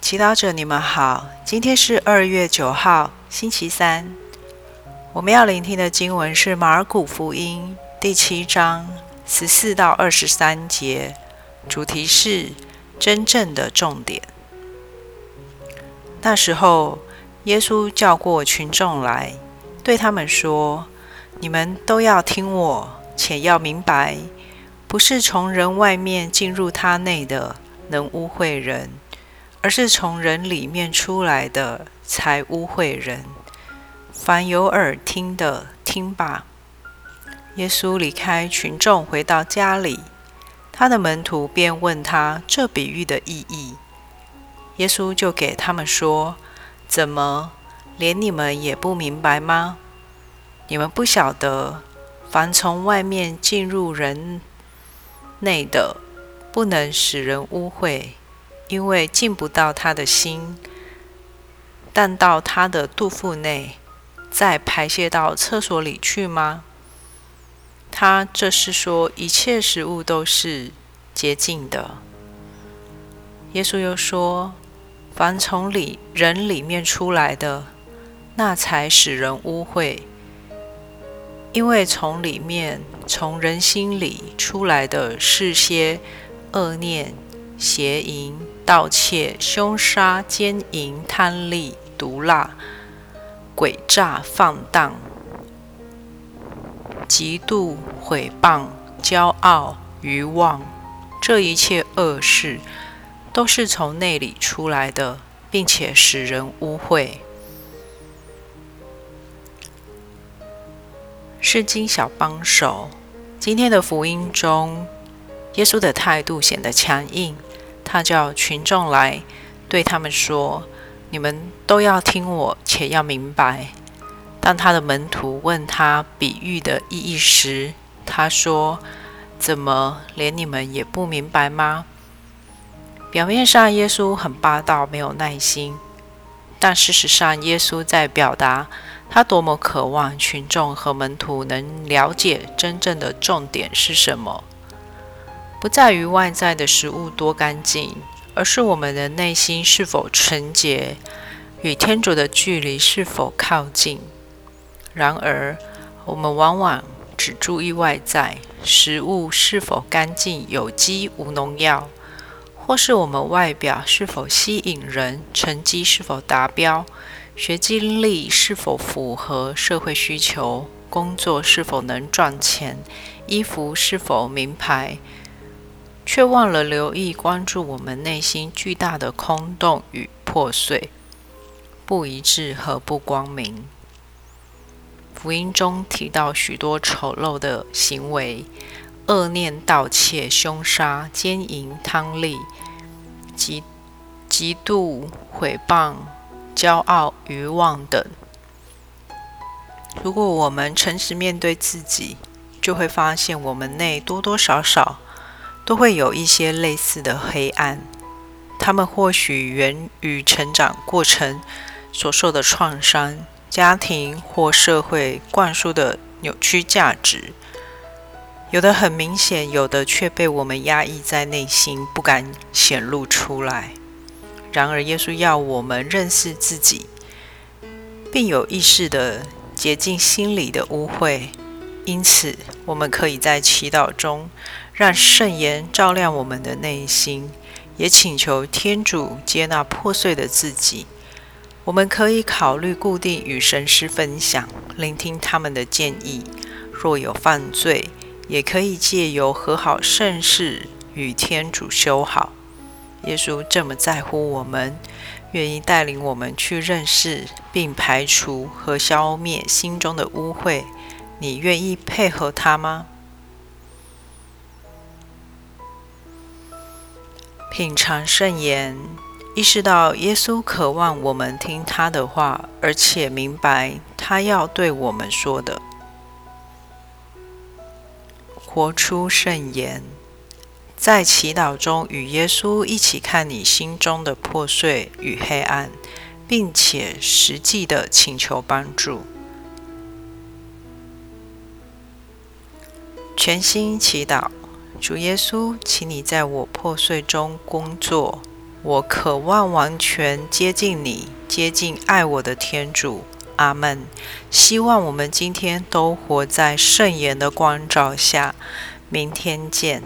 祈祷者，你们好。今天是二月九号，星期三。我们要聆听的经文是马尔谷福音第七章十四到二十三节，主题是真正的重点。那时候，耶稣叫过群众来，对他们说：“你们都要听我，且要明白，不是从人外面进入他内的，能污秽人。”而是从人里面出来的才污秽人。凡有耳听的，听吧。耶稣离开群众，回到家里，他的门徒便问他这比喻的意义。耶稣就给他们说：“怎么连你们也不明白吗？你们不晓得，凡从外面进入人内的，不能使人污秽。”因为进不到他的心，但到他的肚腹内，再排泄到厕所里去吗？他这是说一切食物都是洁净的。耶稣又说：凡从里人里面出来的，那才使人污秽。因为从里面从人心里出来的是些恶念、邪淫。盗窃、凶杀、奸淫、贪利、毒辣、诡诈、放荡、嫉妒、毁谤、骄傲、愚妄，这一切恶事，都是从内里出来的，并且使人污秽。是经小帮手。今天的福音中，耶稣的态度显得强硬。他叫群众来，对他们说：“你们都要听我，且要明白。”当他的门徒问他比喻的意义时，他说：“怎么连你们也不明白吗？”表面上，耶稣很霸道，没有耐心；但事实上，耶稣在表达他多么渴望群众和门徒能了解真正的重点是什么。不在于外在的食物多干净，而是我们的内心是否纯洁，与天主的距离是否靠近。然而，我们往往只注意外在食物是否干净、有机、无农药，或是我们外表是否吸引人、成绩是否达标、学经历是否符合社会需求、工作是否能赚钱、衣服是否名牌。却忘了留意关注我们内心巨大的空洞与破碎、不一致和不光明。福音中提到许多丑陋的行为：恶念、盗窃、凶杀、奸淫、贪利、极极度、毁谤、骄傲、欲望等。如果我们诚实面对自己，就会发现我们内多多少少。都会有一些类似的黑暗，他们或许源于成长过程所受的创伤、家庭或社会灌输的扭曲价值，有的很明显，有的却被我们压抑在内心，不敢显露出来。然而，耶稣要我们认识自己，并有意识地洁净心里的污秽。因此，我们可以在祈祷中让圣言照亮我们的内心，也请求天主接纳破碎的自己。我们可以考虑固定与神师分享，聆听他们的建议。若有犯罪，也可以借由和好圣事与天主修好。耶稣这么在乎我们，愿意带领我们去认识并排除和消灭心中的污秽。你愿意配合他吗？品尝圣言，意识到耶稣渴望我们听他的话，而且明白他要对我们说的。活出圣言，在祈祷中与耶稣一起看你心中的破碎与黑暗，并且实际的请求帮助。全心祈祷，主耶稣，请你在我破碎中工作，我渴望完全接近你，接近爱我的天主。阿门。希望我们今天都活在圣言的光照下。明天见。